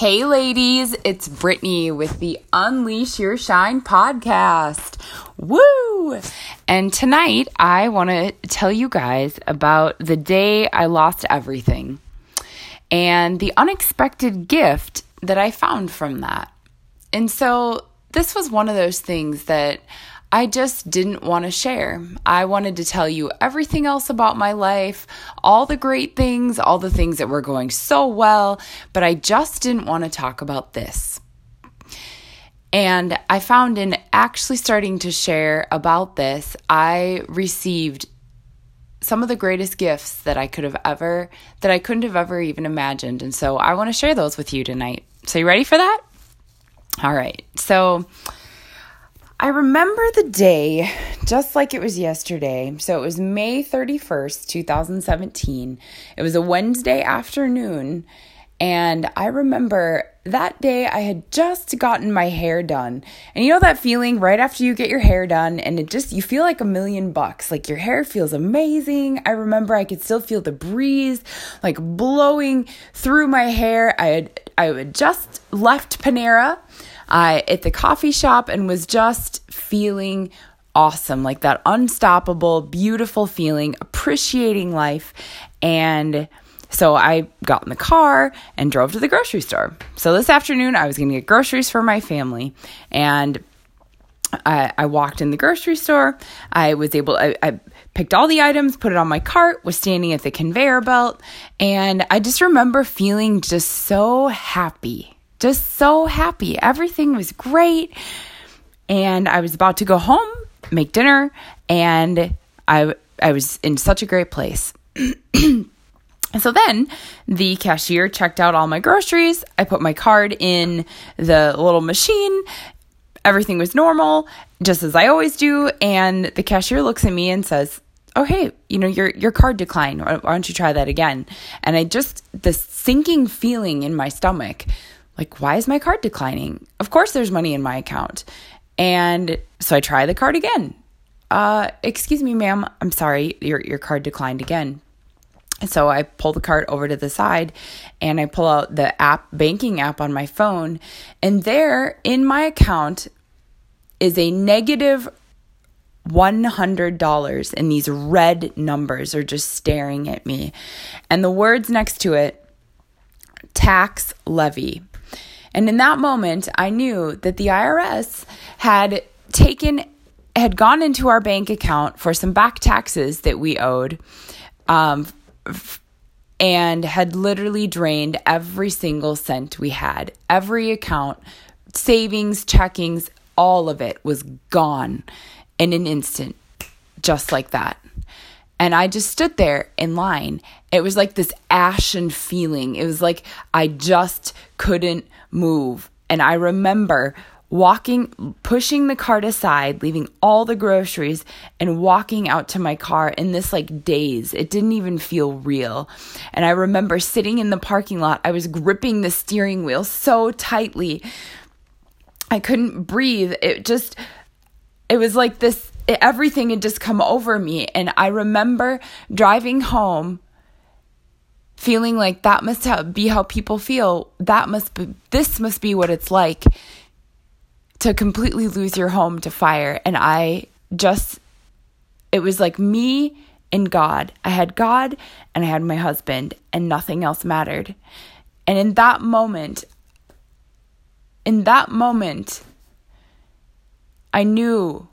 Hey, ladies, it's Brittany with the Unleash Your Shine podcast. Woo! And tonight, I want to tell you guys about the day I lost everything and the unexpected gift that I found from that. And so, this was one of those things that I just didn't want to share. I wanted to tell you everything else about my life, all the great things, all the things that were going so well, but I just didn't want to talk about this. And I found in actually starting to share about this, I received some of the greatest gifts that I could have ever, that I couldn't have ever even imagined. And so I want to share those with you tonight. So, you ready for that? All right. So, I remember the day just like it was yesterday. So it was May 31st, 2017. It was a Wednesday afternoon. And I remember that day I had just gotten my hair done. And you know that feeling right after you get your hair done and it just, you feel like a million bucks. Like your hair feels amazing. I remember I could still feel the breeze like blowing through my hair. I had, I had just left Panera uh, at the coffee shop and was just feeling awesome like that unstoppable, beautiful feeling, appreciating life. And so I got in the car and drove to the grocery store. So this afternoon, I was going to get groceries for my family. And I, I, walked in the grocery store. I was able, I, I picked all the items, put it on my cart, was standing at the conveyor belt. And I just remember feeling just so happy just so happy. Everything was great. And I was about to go home, make dinner, and I I was in such a great place. so then the cashier checked out all my groceries. I put my card in the little machine. Everything was normal, just as I always do. And the cashier looks at me and says, oh hey you know your your card declined why don't you try that again and i just this sinking feeling in my stomach like, why is my card declining? Of course, there's money in my account. And so I try the card again. Uh, excuse me, ma'am. I'm sorry, your, your card declined again. So I pull the card over to the side and I pull out the app, banking app on my phone. And there in my account is a negative $100. And these red numbers are just staring at me. And the words next to it tax levy. And in that moment, I knew that the IRS had taken, had gone into our bank account for some back taxes that we owed, um, and had literally drained every single cent we had. Every account, savings, checkings, all of it was gone in an instant, just like that. And I just stood there in line. It was like this ashen feeling. It was like I just couldn't move. And I remember walking, pushing the cart aside, leaving all the groceries, and walking out to my car in this like daze. It didn't even feel real. And I remember sitting in the parking lot, I was gripping the steering wheel so tightly. I couldn't breathe. It just, it was like this everything had just come over me. And I remember driving home feeling like that must be how people feel. That must be, this must be what it's like to completely lose your home to fire. And I just, it was like me and God. I had God and I had my husband, and nothing else mattered. And in that moment, in that moment, I knew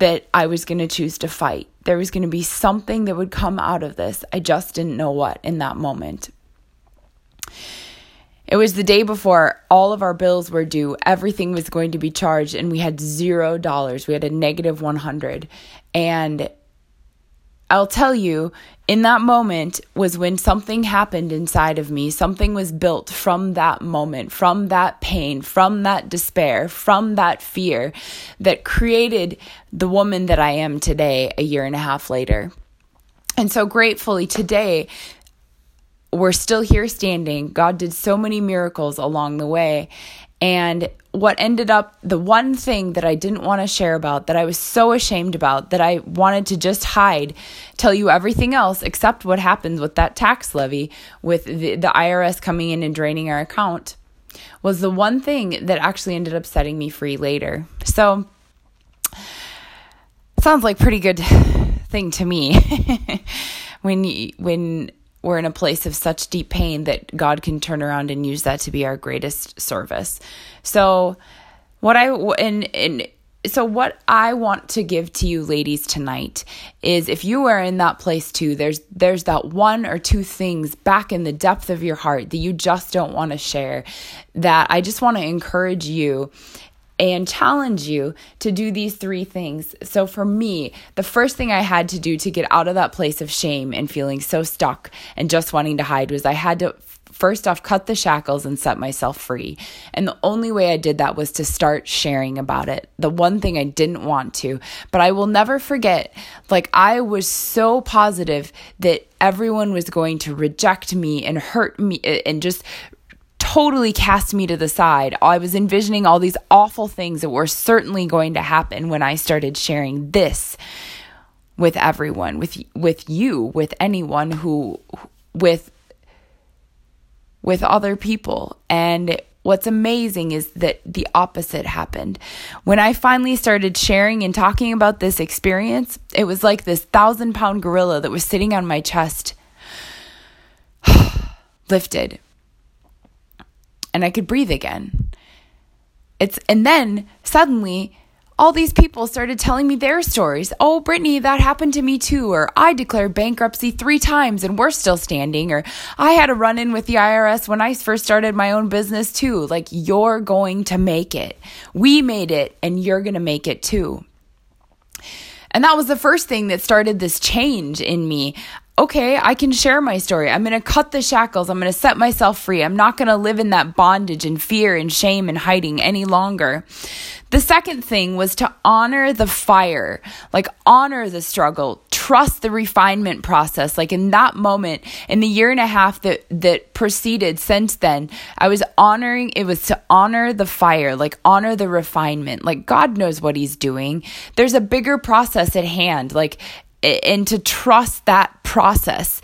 that I was going to choose to fight. There was going to be something that would come out of this. I just didn't know what in that moment. It was the day before all of our bills were due. Everything was going to be charged, and we had zero dollars. We had a negative 100. And I'll tell you, in that moment was when something happened inside of me. Something was built from that moment, from that pain, from that despair, from that fear that created the woman that I am today, a year and a half later. And so gratefully today, we're still here standing. God did so many miracles along the way. And what ended up the one thing that I didn't want to share about, that I was so ashamed about, that I wanted to just hide, tell you everything else except what happens with that tax levy, with the, the IRS coming in and draining our account. was the one thing that actually ended up setting me free later. So, sounds like pretty good thing to me when when we're in a place of such deep pain that God can turn around and use that to be our greatest service. So, what I and and so what I want to give to you ladies tonight is if you are in that place too there's there's that one or two things back in the depth of your heart that you just don't want to share that I just want to encourage you and challenge you to do these three things. So, for me, the first thing I had to do to get out of that place of shame and feeling so stuck and just wanting to hide was I had to first off cut the shackles and set myself free. And the only way I did that was to start sharing about it. The one thing I didn't want to, but I will never forget like I was so positive that everyone was going to reject me and hurt me and just totally cast me to the side. I was envisioning all these awful things that were certainly going to happen when I started sharing this with everyone, with with you, with anyone who with with other people. And what's amazing is that the opposite happened. When I finally started sharing and talking about this experience, it was like this thousand pound gorilla that was sitting on my chest lifted. And I could breathe again. It's and then suddenly all these people started telling me their stories. Oh, Brittany, that happened to me too. Or I declared bankruptcy three times and we're still standing. Or I had a run in with the IRS when I first started my own business too. Like, you're going to make it. We made it and you're going to make it too. And that was the first thing that started this change in me okay, I can share my story. I'm going to cut the shackles. I'm going to set myself free. I'm not going to live in that bondage and fear and shame and hiding any longer. The second thing was to honor the fire, like honor the struggle, trust the refinement process. Like in that moment, in the year and a half that that preceded since then, I was honoring it was to honor the fire, like honor the refinement. Like God knows what he's doing. There's a bigger process at hand. Like and to trust that process,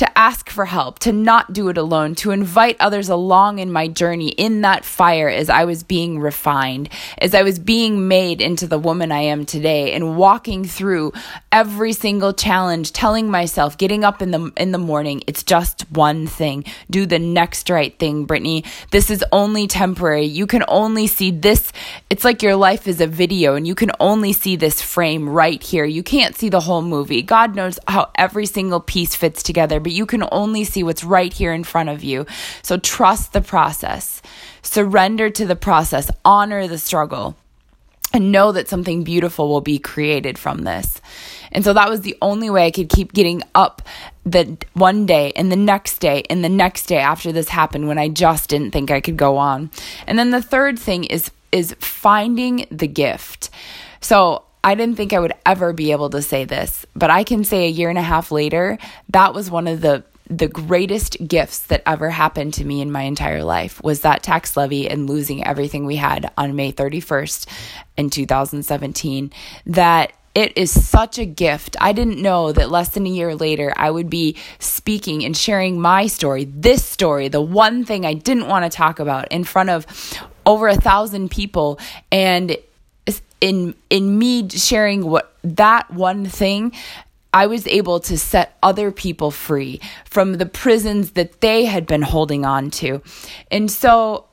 to ask for help, to not do it alone, to invite others along in my journey in that fire as I was being refined, as I was being made into the woman I am today and walking through every single challenge, telling myself, getting up in the in the morning, it's just one thing. Do the next right thing, Brittany. This is only temporary. You can only see this. It's like your life is a video and you can only see this frame right here. You can't see the whole movie. God knows how every single piece fits together, but you can only see what's right here in front of you. So trust the process, surrender to the process, honor the struggle, and know that something beautiful will be created from this. And so that was the only way I could keep getting up the one day and the next day and the next day after this happened when I just didn't think I could go on. And then the third thing is is finding the gift. So I didn't think I would ever be able to say this, but I can say a year and a half later, that was one of the the greatest gifts that ever happened to me in my entire life was that tax levy and losing everything we had on May 31st in 2017 that it is such a gift. I didn't know that less than a year later, I would be speaking and sharing my story, this story, the one thing I didn't want to talk about in front of over a thousand people. And in in me sharing what that one thing I was able to set other people free from the prisons that they had been holding on to. And so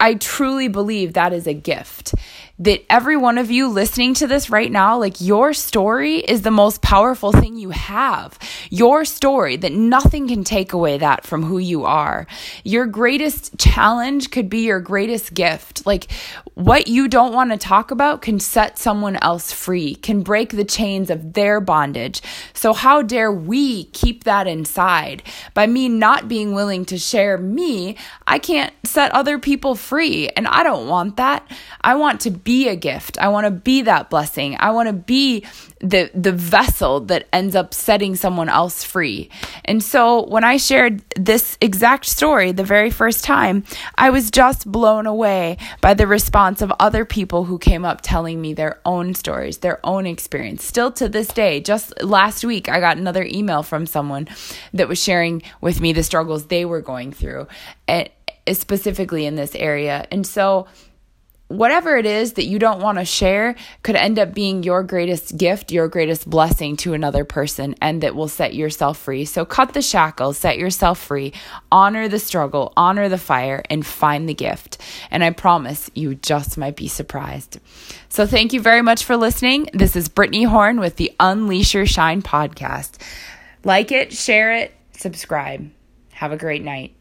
I truly believe that is a gift that every one of you listening to this right now, like your story is the most powerful thing you have. Your story, that nothing can take away that from who you are. Your greatest challenge could be your greatest gift. Like what you don't want to talk about can set someone else free, can break the chains of their bondage. So, how dare we keep that inside? By me not being willing to share me, I can't set other people free. And I don't want that. I want to be a gift. I want to be that blessing. I want to be the the vessel that ends up setting someone else free. And so when I shared this exact story the very first time, I was just blown away by the response of other people who came up telling me their own stories, their own experience. Still to this day, just last week I got another email from someone that was sharing with me the struggles they were going through. And specifically in this area. And so, whatever it is that you don't want to share could end up being your greatest gift, your greatest blessing to another person, and that will set yourself free. So cut the shackles, set yourself free, honor the struggle, honor the fire, and find the gift. And I promise you just might be surprised. So thank you very much for listening. This is Brittany Horn with the Unleash Your Shine podcast. Like it, share it, subscribe. Have a great night.